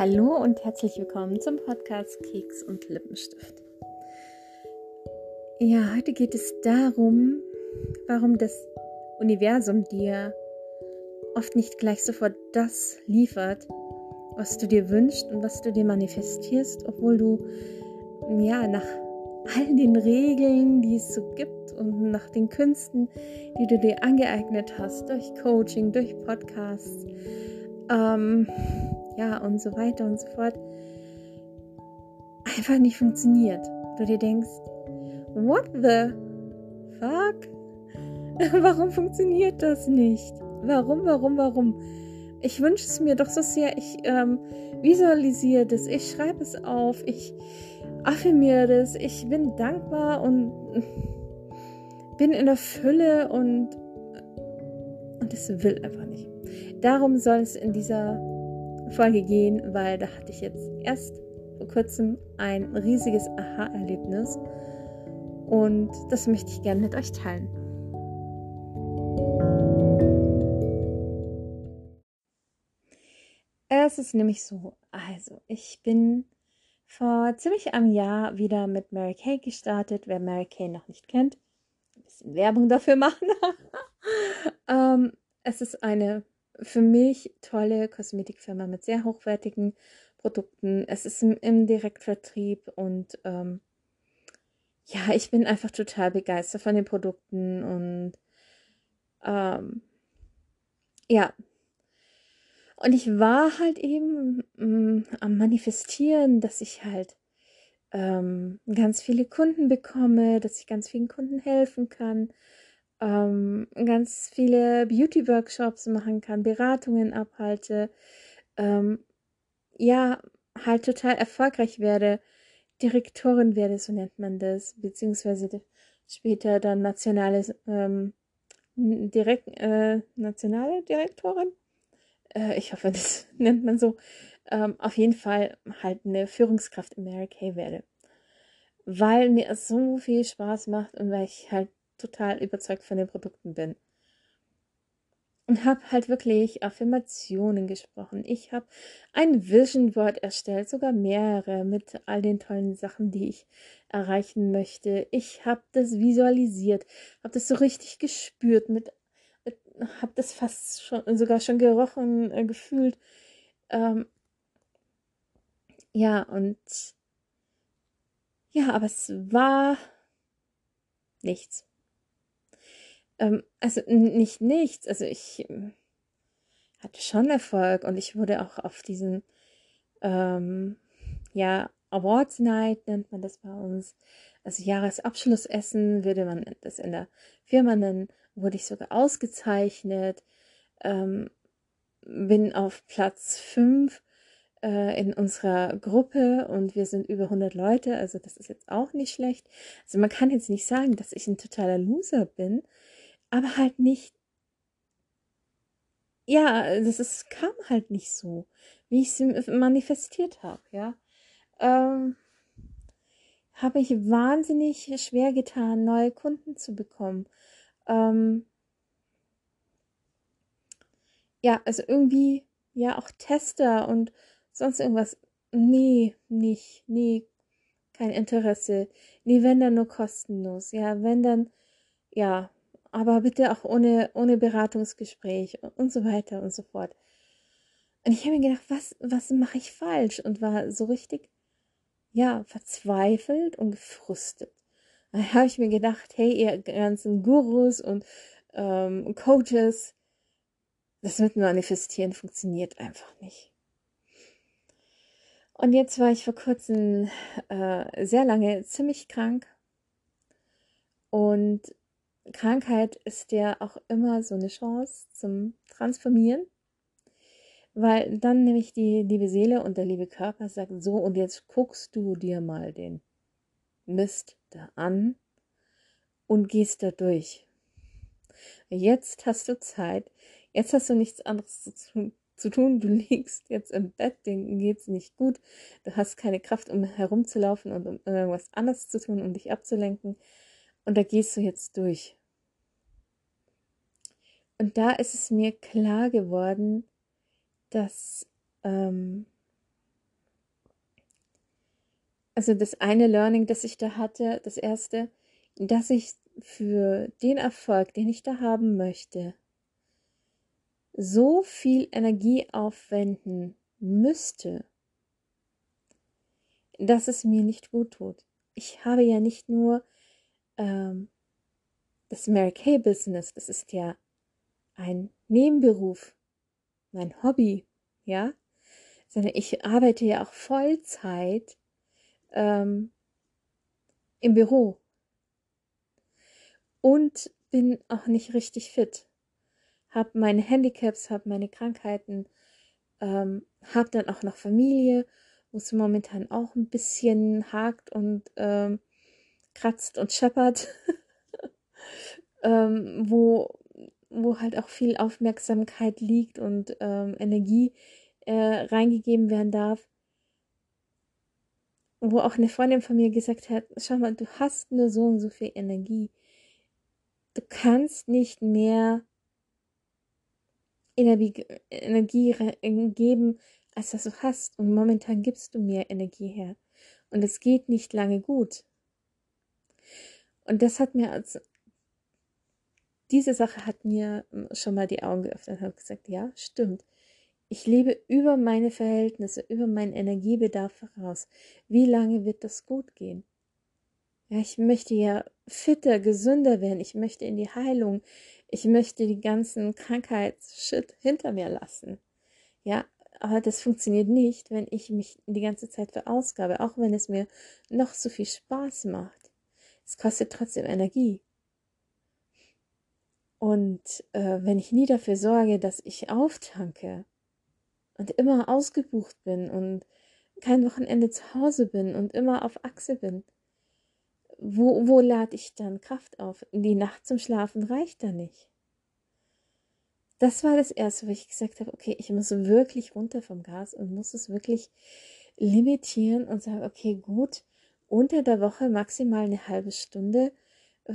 Hallo und herzlich willkommen zum Podcast Keks und Lippenstift. Ja, heute geht es darum, warum das Universum dir oft nicht gleich sofort das liefert, was du dir wünschst und was du dir manifestierst, obwohl du ja nach all den Regeln, die es so gibt und nach den Künsten, die du dir angeeignet hast, durch Coaching, durch Podcasts, ähm, ja und so weiter und so fort, einfach nicht funktioniert. Du dir denkst, what the fuck? warum funktioniert das nicht? Warum, warum, warum? Ich wünsche es mir doch so sehr. Ich ähm, visualisiere das, ich schreibe es auf, ich affirmiere das, ich bin dankbar und bin in der Fülle und, und es will einfach nicht. Darum soll es in dieser Folge gehen, weil da hatte ich jetzt erst vor kurzem ein riesiges Aha-Erlebnis und das möchte ich gerne mit euch teilen. Es ist nämlich so, also ich bin vor ziemlich einem Jahr wieder mit Mary Kay gestartet. Wer Mary Kay noch nicht kennt, ein bisschen Werbung dafür machen. ähm, es ist eine für mich tolle Kosmetikfirma mit sehr hochwertigen Produkten. Es ist im, im Direktvertrieb und ähm, ja, ich bin einfach total begeistert von den Produkten und ähm, ja. Und ich war halt eben ähm, am Manifestieren, dass ich halt ähm, ganz viele Kunden bekomme, dass ich ganz vielen Kunden helfen kann, ähm, ganz viele Beauty-Workshops machen kann, Beratungen abhalte, ähm, ja, halt total erfolgreich werde, Direktorin werde, so nennt man das, beziehungsweise später dann nationale, ähm, direkt, äh, nationale Direktorin. Äh, ich hoffe, das nennt man so. Ähm, auf jeden Fall halt eine Führungskraft in Mary Kay werde. Weil mir es so viel Spaß macht und weil ich halt total überzeugt von den Produkten bin. Und habe halt wirklich Affirmationen gesprochen. Ich habe ein Vision Board erstellt, sogar mehrere mit all den tollen Sachen, die ich erreichen möchte. Ich habe das visualisiert, habe das so richtig gespürt, mit, mit habe das fast schon sogar schon gerochen, äh, gefühlt. Ähm, ja, und ja, aber es war nichts. Ähm, also nicht nichts. Also ich ähm, hatte schon Erfolg und ich wurde auch auf diesen, ähm, ja, Awards Night nennt man das bei uns. Also Jahresabschlussessen würde man das in der Firma nennen, wurde ich sogar ausgezeichnet. Ähm, bin auf Platz 5 äh, in unserer Gruppe und wir sind über 100 Leute, also das ist jetzt auch nicht schlecht. Also man kann jetzt nicht sagen, dass ich ein totaler Loser bin, aber halt nicht. Ja, das ist, kam halt nicht so, wie ich es manifestiert habe, ja. Ähm, habe ich wahnsinnig schwer getan, neue Kunden zu bekommen. Ähm, ja, also irgendwie, ja, auch Tester und sonst irgendwas. Nee, nicht, nee, kein Interesse. Nee, wenn dann nur kostenlos. Ja, wenn dann, ja, aber bitte auch ohne, ohne Beratungsgespräch und so weiter und so fort. Und ich habe mir gedacht, was, was mache ich falsch? Und war so richtig, ja, verzweifelt und gefrustet. Da habe ich mir gedacht, hey, ihr ganzen Gurus und ähm, Coaches, das mit Manifestieren funktioniert einfach nicht. Und jetzt war ich vor kurzem äh, sehr lange ziemlich krank und Krankheit ist ja auch immer so eine Chance zum Transformieren, weil dann nämlich die liebe Seele und der liebe Körper sagen, so und jetzt guckst du dir mal den Mist da an und gehst da durch. Jetzt hast du Zeit, jetzt hast du nichts anderes zu tun, zu tun. Du liegst jetzt im Bett, denen geht's nicht gut, du hast keine Kraft, um herumzulaufen und um irgendwas anderes zu tun, um dich abzulenken. Und da gehst du jetzt durch. Und da ist es mir klar geworden, dass ähm, Also das eine Learning, das ich da hatte, das erste, dass ich für den Erfolg, den ich da haben möchte, so viel Energie aufwenden müsste, dass es mir nicht gut tut. Ich habe ja nicht nur ähm, das Mary Kay Business, das ist ja ein Nebenberuf, mein Hobby, ja, sondern ich arbeite ja auch Vollzeit ähm, im Büro und bin auch nicht richtig fit. Hab meine Handicaps, hab meine Krankheiten, ähm, hab dann auch noch Familie, wo es momentan auch ein bisschen hakt und ähm, kratzt und scheppert, ähm, wo, wo halt auch viel Aufmerksamkeit liegt und ähm, Energie äh, reingegeben werden darf wo auch eine Freundin von mir gesagt hat, schau mal, du hast nur so und so viel Energie. Du kannst nicht mehr Energie, geben, als dass du hast. Und momentan gibst du mir Energie her. Und es geht nicht lange gut. Und das hat mir als diese Sache hat mir schon mal die Augen geöffnet und habe gesagt, ja, stimmt. Ich lebe über meine Verhältnisse, über meinen Energiebedarf heraus. Wie lange wird das gut gehen? Ja, ich möchte ja fitter, gesünder werden. Ich möchte in die Heilung. Ich möchte die ganzen Krankheitsshit hinter mir lassen. Ja, aber das funktioniert nicht, wenn ich mich die ganze Zeit verausgabe, auch wenn es mir noch so viel Spaß macht. Es kostet trotzdem Energie. Und äh, wenn ich nie dafür sorge, dass ich auftanke, und immer ausgebucht bin und kein Wochenende zu Hause bin und immer auf Achse bin, wo, wo lade ich dann Kraft auf? Die Nacht zum Schlafen reicht da nicht. Das war das Erste, wo ich gesagt habe, okay, ich muss wirklich runter vom Gas und muss es wirklich limitieren und sagen, okay, gut, unter der Woche maximal eine halbe Stunde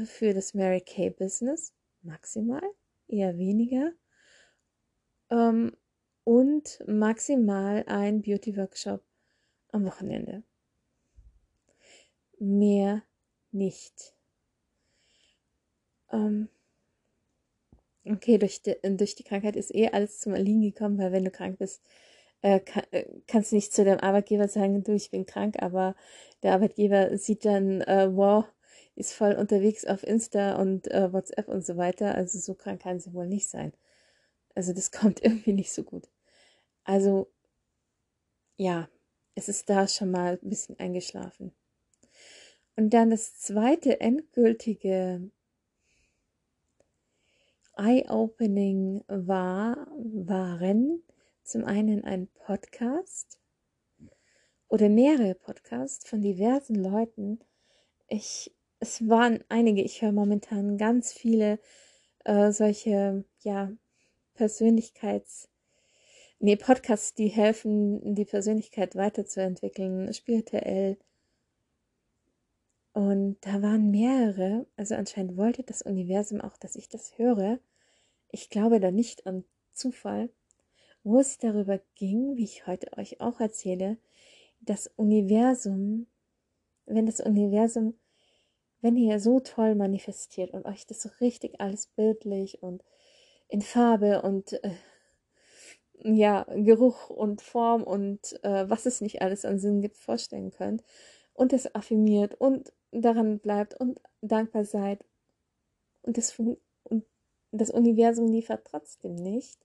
für das Mary Kay Business, maximal, eher weniger. Ähm, und maximal ein Beauty-Workshop am Wochenende. Mehr nicht. Ähm okay, durch die, durch die Krankheit ist eh alles zum Erliegen gekommen, weil wenn du krank bist, äh, kann, äh, kannst nicht zu deinem Arbeitgeber sagen, du, ich bin krank, aber der Arbeitgeber sieht dann, äh, wow, ist voll unterwegs auf Insta und äh, WhatsApp und so weiter. Also so krank kann sie wohl nicht sein. Also das kommt irgendwie nicht so gut. Also ja, es ist da schon mal ein bisschen eingeschlafen. Und dann das zweite endgültige Eye-Opening war, waren zum einen ein Podcast oder mehrere Podcasts von diversen Leuten. Ich, es waren einige, ich höre momentan ganz viele äh, solche, ja, Persönlichkeits- nee, Podcasts, die helfen, die Persönlichkeit weiterzuentwickeln, spirituell. Und da waren mehrere, also anscheinend wollte das Universum auch, dass ich das höre. Ich glaube da nicht an Zufall, wo es darüber ging, wie ich heute euch auch erzähle, das Universum, wenn das Universum, wenn ihr so toll manifestiert und euch das so richtig alles bildlich und in Farbe und äh, ja, Geruch und Form und äh, was es nicht alles an Sinn gibt, vorstellen könnt und es affirmiert und daran bleibt und dankbar seid und das, und das Universum liefert trotzdem nicht,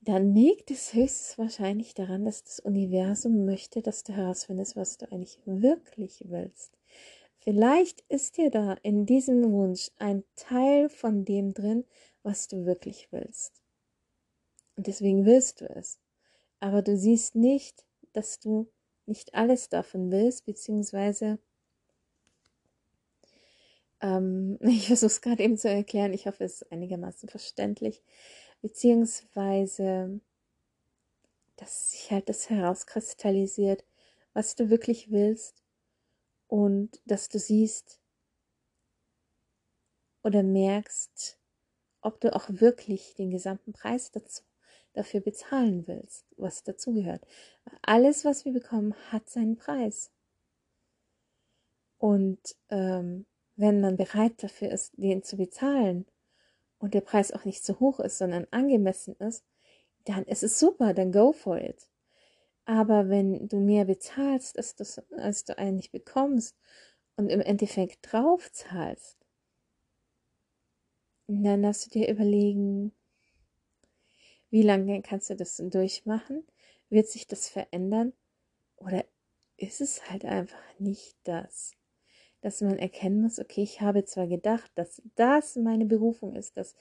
dann liegt es höchstwahrscheinlich daran, dass das Universum möchte, dass du herausfindest, was du eigentlich wirklich willst. Vielleicht ist dir da in diesem Wunsch ein Teil von dem drin, was du wirklich willst. Und deswegen willst du es. Aber du siehst nicht, dass du nicht alles davon willst, beziehungsweise ähm, ich versuche es gerade eben zu erklären, ich hoffe, es ist einigermaßen verständlich, beziehungsweise dass sich halt das herauskristallisiert, was du wirklich willst und dass du siehst oder merkst, ob du auch wirklich den gesamten Preis dazu dafür bezahlen willst, was dazugehört. Alles, was wir bekommen, hat seinen Preis. Und ähm, wenn man bereit dafür ist, den zu bezahlen und der Preis auch nicht zu hoch ist, sondern angemessen ist, dann ist es super, dann go for it. Aber wenn du mehr bezahlst, als du, als du eigentlich bekommst und im Endeffekt drauf zahlst, dann darfst du dir überlegen, wie lange kannst du das durchmachen? Wird sich das verändern? Oder ist es halt einfach nicht das? Dass man erkennen muss, okay, ich habe zwar gedacht, dass das meine Berufung ist, dass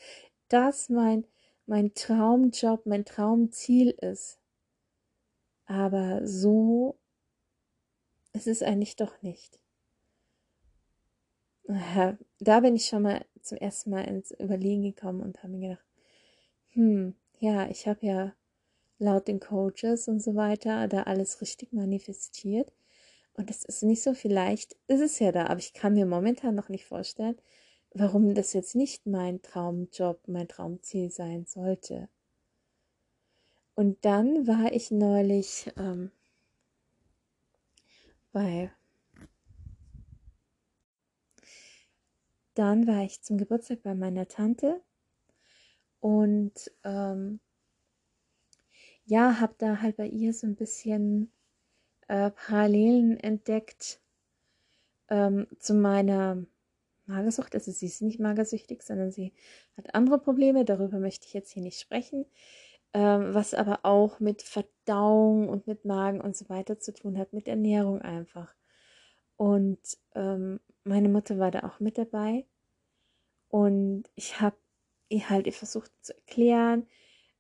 das mein, mein Traumjob, mein Traumziel ist. Aber so ist es eigentlich doch nicht. Da bin ich schon mal zum ersten Mal ins Überlegen gekommen und habe mir gedacht, hm, ja, ich habe ja laut den Coaches und so weiter da alles richtig manifestiert. Und es ist nicht so, vielleicht ist es ja da, aber ich kann mir momentan noch nicht vorstellen, warum das jetzt nicht mein Traumjob, mein Traumziel sein sollte. Und dann war ich neulich ähm, bei. Dann war ich zum Geburtstag bei meiner Tante und ähm, ja, habe da halt bei ihr so ein bisschen äh, Parallelen entdeckt ähm, zu meiner Magersucht. Also sie ist nicht magersüchtig, sondern sie hat andere Probleme. Darüber möchte ich jetzt hier nicht sprechen. Ähm, was aber auch mit Verdauung und mit Magen und so weiter zu tun hat, mit Ernährung einfach. Und ähm, meine Mutter war da auch mit dabei. Und ich habe ihr halt versucht zu erklären,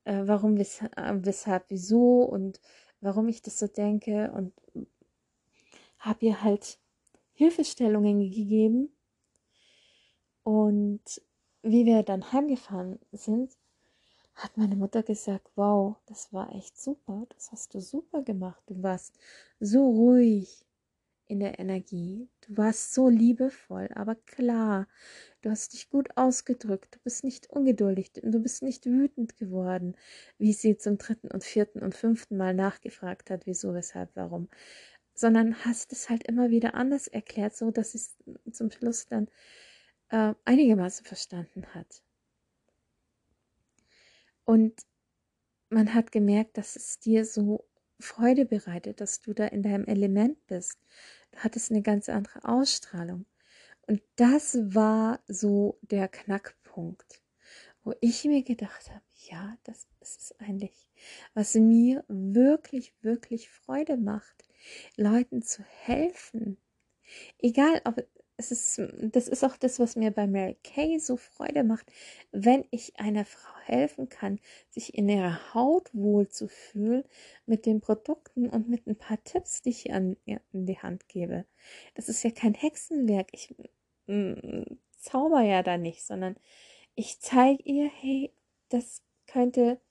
äh, warum, äh, weshalb, wieso und warum ich das so denke und habe ihr halt Hilfestellungen gegeben. Und wie wir dann heimgefahren sind, hat meine Mutter gesagt, wow, das war echt super, das hast du super gemacht. Du warst so ruhig in der Energie, du warst so liebevoll, aber klar, du hast dich gut ausgedrückt, du bist nicht ungeduldig und du bist nicht wütend geworden, wie sie zum dritten und vierten und fünften Mal nachgefragt hat, wieso, weshalb, warum, sondern hast es halt immer wieder anders erklärt, so dass sie es zum Schluss dann äh, einigermaßen verstanden hat. Und man hat gemerkt, dass es dir so Freude bereitet, dass du da in deinem Element bist. Du hattest eine ganz andere Ausstrahlung. Und das war so der Knackpunkt, wo ich mir gedacht habe, ja, das ist es eigentlich, was mir wirklich, wirklich Freude macht, Leuten zu helfen. Egal, ob es ist, das ist auch das, was mir bei Mary Kay so Freude macht, wenn ich einer Frau helfen kann, sich in ihrer Haut wohl zu fühlen mit den Produkten und mit ein paar Tipps, die ich an in die Hand gebe. Das ist ja kein Hexenwerk. Ich mm, zauber ja da nicht, sondern ich zeige ihr, hey, das könnte,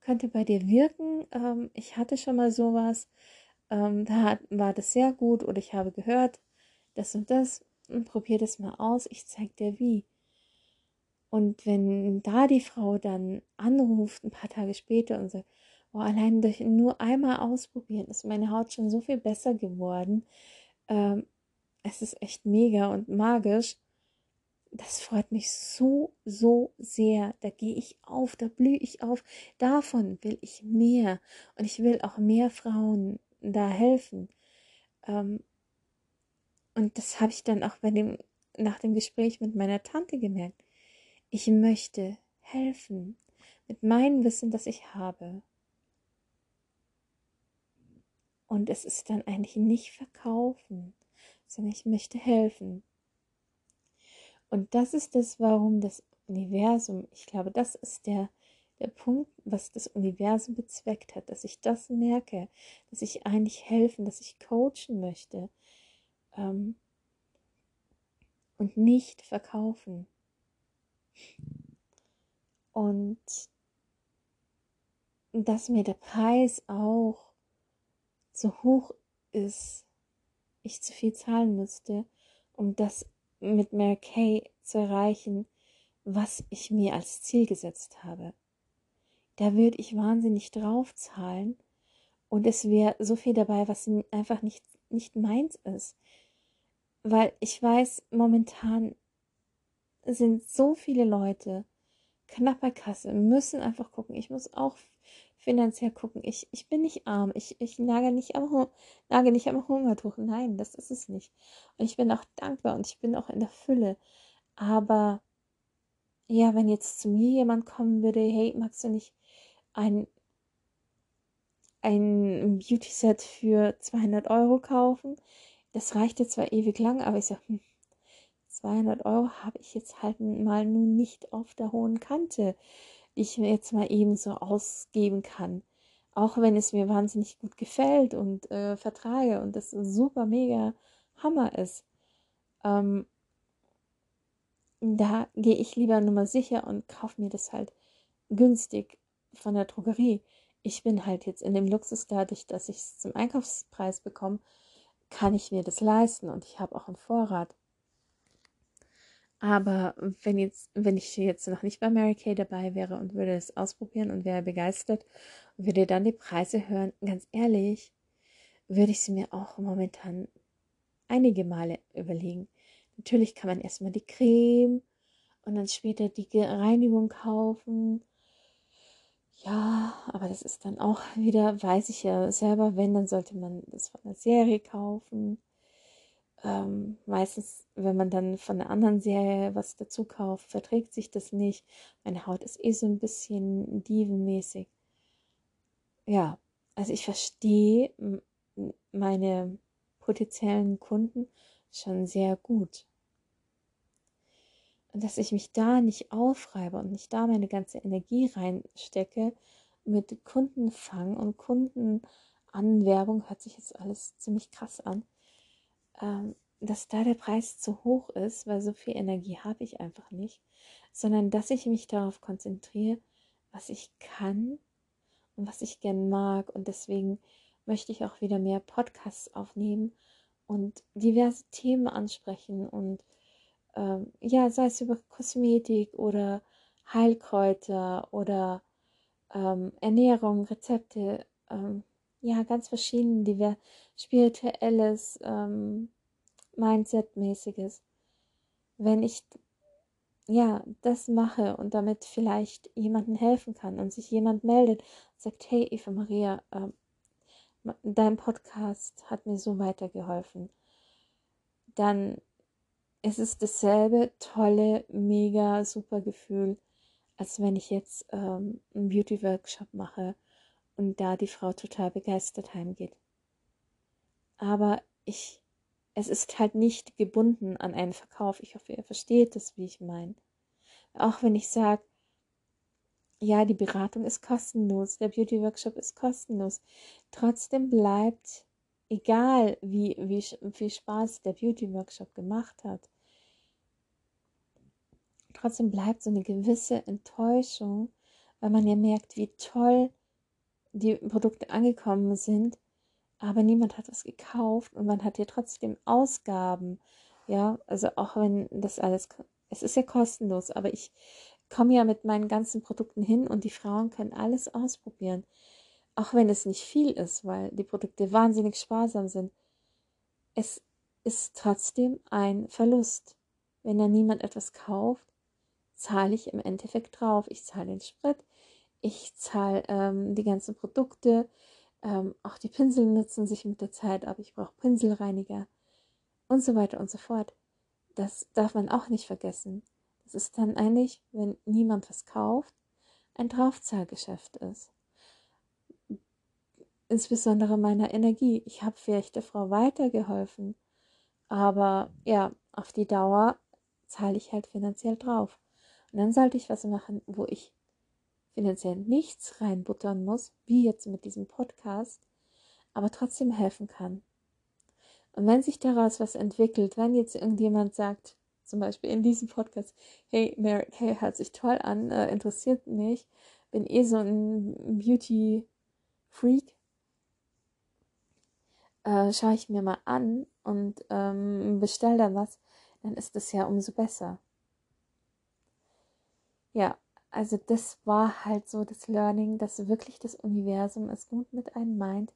könnte bei dir wirken. Ähm, ich hatte schon mal sowas. Ähm, da war das sehr gut oder ich habe gehört, das und das probier das mal aus, ich zeig dir wie. Und wenn da die Frau dann anruft, ein paar Tage später und sagt, oh, allein durch nur einmal ausprobieren, ist meine Haut schon so viel besser geworden. Ähm, es ist echt mega und magisch. Das freut mich so, so sehr. Da gehe ich auf, da blühe ich auf. Davon will ich mehr. Und ich will auch mehr Frauen da helfen. Ähm, und das habe ich dann auch bei dem, nach dem Gespräch mit meiner Tante gemerkt. Ich möchte helfen mit meinem Wissen, das ich habe. Und es ist dann eigentlich nicht verkaufen, sondern ich möchte helfen. Und das ist das, warum das Universum, ich glaube, das ist der, der Punkt, was das Universum bezweckt hat, dass ich das merke, dass ich eigentlich helfen, dass ich coachen möchte, ähm, und nicht verkaufen. Und dass mir der Preis auch so hoch ist, ich zu viel zahlen müsste, um das mit Mary Kay zu erreichen, was ich mir als Ziel gesetzt habe. Da würde ich wahnsinnig drauf zahlen und es wäre so viel dabei, was einfach nicht, nicht meins ist weil ich weiß, momentan sind so viele Leute knapp bei Kasse, müssen einfach gucken. Ich muss auch finanziell gucken. Ich, ich bin nicht arm. Ich, ich nage, nicht am, nage nicht am Hungertuch. Nein, das ist es nicht. Und ich bin auch dankbar und ich bin auch in der Fülle. Aber ja, wenn jetzt zu mir jemand kommen würde, hey, magst du nicht ein, ein Beauty-Set für 200 Euro kaufen? Das reicht jetzt zwar ewig lang, aber ich hm, 200 Euro habe ich jetzt halt mal nun nicht auf der hohen Kante, die ich mir jetzt mal eben so ausgeben kann. Auch wenn es mir wahnsinnig gut gefällt und äh, vertrage und das super mega Hammer ist. Ähm, da gehe ich lieber nur mal sicher und kaufe mir das halt günstig von der Drogerie. Ich bin halt jetzt in dem Luxus dadurch, dass ich es zum Einkaufspreis bekomme, kann ich mir das leisten und ich habe auch einen Vorrat. Aber wenn jetzt, wenn ich jetzt noch nicht bei Mary Kay dabei wäre und würde es ausprobieren und wäre begeistert und würde dann die Preise hören, ganz ehrlich, würde ich sie mir auch momentan einige Male überlegen. Natürlich kann man erstmal die Creme und dann später die Reinigung kaufen. Ja, aber das ist dann auch wieder, weiß ich ja selber, wenn, dann sollte man das von der Serie kaufen. Ähm, meistens, wenn man dann von einer anderen Serie was dazu kauft, verträgt sich das nicht. Meine Haut ist eh so ein bisschen dievenmäßig. Ja, also ich verstehe meine potenziellen Kunden schon sehr gut. Dass ich mich da nicht aufreibe und nicht da meine ganze Energie reinstecke mit Kundenfang und Kundenanwerbung, hört sich jetzt alles ziemlich krass an, ähm, dass da der Preis zu hoch ist, weil so viel Energie habe ich einfach nicht, sondern dass ich mich darauf konzentriere, was ich kann und was ich gern mag. Und deswegen möchte ich auch wieder mehr Podcasts aufnehmen und diverse Themen ansprechen und ähm, ja, sei es über Kosmetik oder Heilkräuter oder ähm, Ernährung, Rezepte, ähm, ja, ganz verschieden, divers, spirituelles, ähm, Mindset-mäßiges. Wenn ich ja das mache und damit vielleicht jemandem helfen kann und sich jemand meldet und sagt, hey Eva Maria, äh, dein Podcast hat mir so weitergeholfen, dann es ist dasselbe tolle, mega super Gefühl, als wenn ich jetzt ähm, einen Beauty-Workshop mache und da die Frau total begeistert heimgeht. Aber ich, es ist halt nicht gebunden an einen Verkauf. Ich hoffe, ihr versteht das, wie ich meine. Auch wenn ich sage, ja, die Beratung ist kostenlos, der Beauty-Workshop ist kostenlos. Trotzdem bleibt egal wie, wie viel Spaß der Beauty-Workshop gemacht hat, trotzdem bleibt so eine gewisse Enttäuschung, weil man ja merkt, wie toll die Produkte angekommen sind, aber niemand hat was gekauft und man hat ja trotzdem Ausgaben. Ja, also auch wenn das alles, es ist ja kostenlos, aber ich komme ja mit meinen ganzen Produkten hin und die Frauen können alles ausprobieren auch wenn es nicht viel ist, weil die Produkte wahnsinnig sparsam sind, es ist trotzdem ein Verlust. Wenn da niemand etwas kauft, zahle ich im Endeffekt drauf. Ich zahle den Sprit, ich zahle ähm, die ganzen Produkte, ähm, auch die Pinsel nutzen sich mit der Zeit ab. Ich brauche Pinselreiniger und so weiter und so fort. Das darf man auch nicht vergessen. Das ist dann eigentlich, wenn niemand was kauft, ein Draufzahlgeschäft ist insbesondere meiner Energie. Ich habe vielleicht der Frau weitergeholfen, aber ja, auf die Dauer zahle ich halt finanziell drauf. Und dann sollte ich was machen, wo ich finanziell nichts reinbuttern muss, wie jetzt mit diesem Podcast, aber trotzdem helfen kann. Und wenn sich daraus was entwickelt, wenn jetzt irgendjemand sagt, zum Beispiel in diesem Podcast, hey, Mary Kay hört sich toll an, äh, interessiert mich, bin eh so ein Beauty-Freak, äh, schaue ich mir mal an und ähm, bestelle da was, dann ist es ja umso besser. Ja, also das war halt so das Learning, dass wirklich das Universum es gut mit einem meint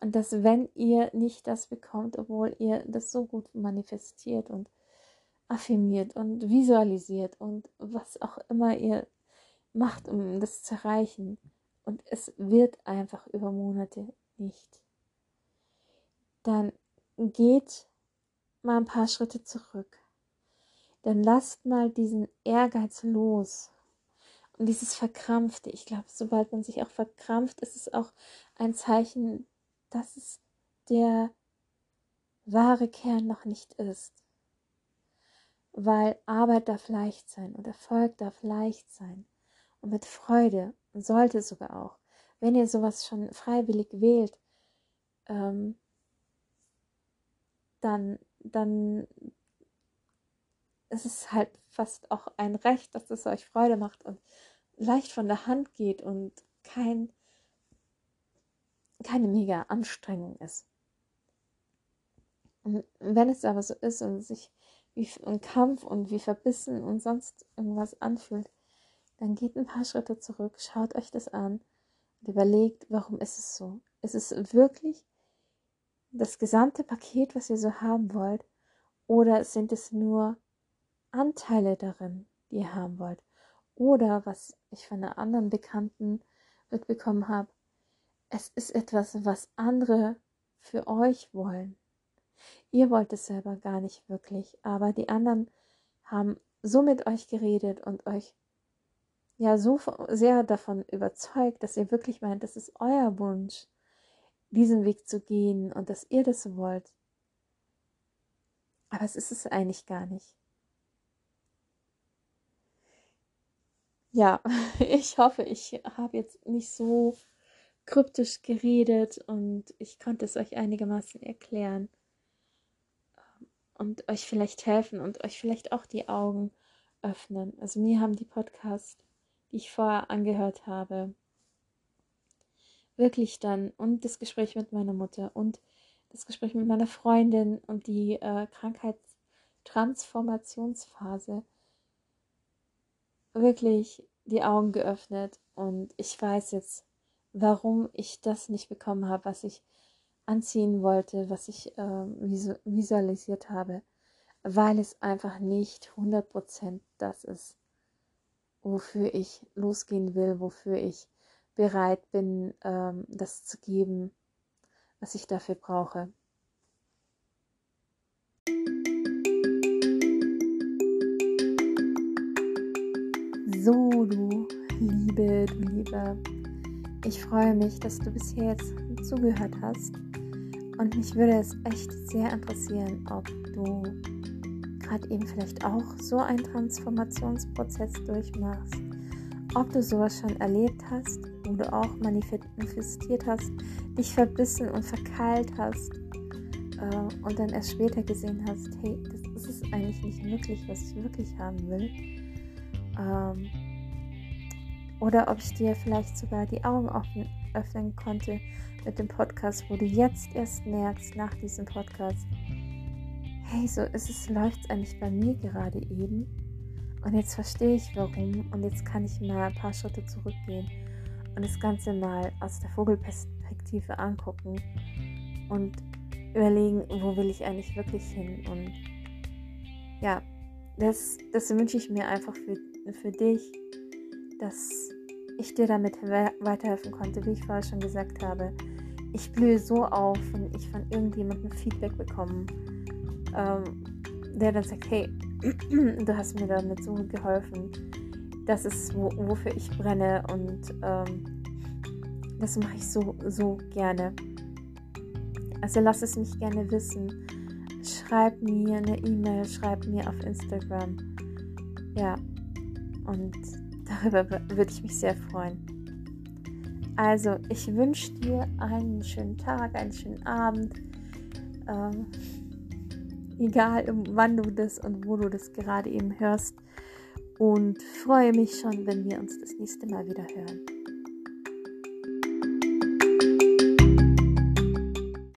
Und dass wenn ihr nicht das bekommt, obwohl ihr das so gut manifestiert und affirmiert und visualisiert und was auch immer ihr macht, um das zu erreichen, und es wird einfach über Monate nicht, dann geht mal ein paar Schritte zurück. Dann lasst mal diesen Ehrgeiz los. Und dieses Verkrampfte, ich glaube, sobald man sich auch verkrampft, ist es auch ein Zeichen, dass es der wahre Kern noch nicht ist. Weil Arbeit darf leicht sein und Erfolg darf leicht sein. Und mit Freude und sollte sogar auch. Wenn ihr sowas schon freiwillig wählt, ähm, dann dann ist es halt fast auch ein Recht, dass es euch Freude macht und leicht von der Hand geht und kein, keine mega Anstrengung ist. Und wenn es aber so ist und sich wie ein Kampf und wie verbissen und sonst irgendwas anfühlt, dann geht ein paar Schritte zurück, schaut euch das an und überlegt, warum ist es so? Ist es wirklich das gesamte Paket, was ihr so haben wollt? Oder sind es nur Anteile darin, die ihr haben wollt? Oder was ich von einer anderen Bekannten mitbekommen habe, es ist etwas, was andere für euch wollen. Ihr wollt es selber gar nicht wirklich, aber die anderen haben so mit euch geredet und euch ja so sehr davon überzeugt, dass ihr wirklich meint, das ist euer Wunsch diesen Weg zu gehen und dass ihr das wollt. Aber es ist es eigentlich gar nicht. Ja, ich hoffe, ich habe jetzt nicht so kryptisch geredet und ich konnte es euch einigermaßen erklären und euch vielleicht helfen und euch vielleicht auch die Augen öffnen. Also mir haben die Podcasts, die ich vorher angehört habe, wirklich dann und das Gespräch mit meiner Mutter und das Gespräch mit meiner Freundin und die äh, Krankheitstransformationsphase wirklich die Augen geöffnet und ich weiß jetzt, warum ich das nicht bekommen habe, was ich anziehen wollte, was ich äh, visualisiert habe, weil es einfach nicht 100% das ist, wofür ich losgehen will, wofür ich bereit bin, ähm, das zu geben, was ich dafür brauche. So, du Liebe, du Liebe, ich freue mich, dass du bisher jetzt zugehört hast. Und mich würde es echt sehr interessieren, ob du gerade eben vielleicht auch so einen Transformationsprozess durchmachst ob du sowas schon erlebt hast, wo du auch manifestiert hast, dich verbissen und verkeilt hast äh, und dann erst später gesehen hast, hey, das ist es eigentlich nicht wirklich, was ich wirklich haben will. Ähm, oder ob ich dir vielleicht sogar die Augen offen, öffnen konnte mit dem Podcast, wo du jetzt erst merkst nach diesem Podcast, hey, so ist es, läuft es eigentlich bei mir gerade eben. Und jetzt verstehe ich warum. Und jetzt kann ich mal ein paar Schritte zurückgehen und das Ganze mal aus der Vogelperspektive angucken und überlegen, wo will ich eigentlich wirklich hin. Und ja, das, das wünsche ich mir einfach für, für dich, dass ich dir damit weiterhelfen konnte, wie ich vorher schon gesagt habe. Ich blühe so auf, wenn ich von irgendjemandem Feedback bekomme, ähm, der dann sagt, hey, du hast mir damit so geholfen. Das ist, wo, wofür ich brenne und ähm, das mache ich so, so gerne. Also lass es mich gerne wissen. Schreib mir eine E-Mail, schreib mir auf Instagram. Ja, und darüber würde ich mich sehr freuen. Also, ich wünsche dir einen schönen Tag, einen schönen Abend. Ähm, egal wann du das und wo du das gerade eben hörst. Und freue mich schon, wenn wir uns das nächste Mal wieder hören.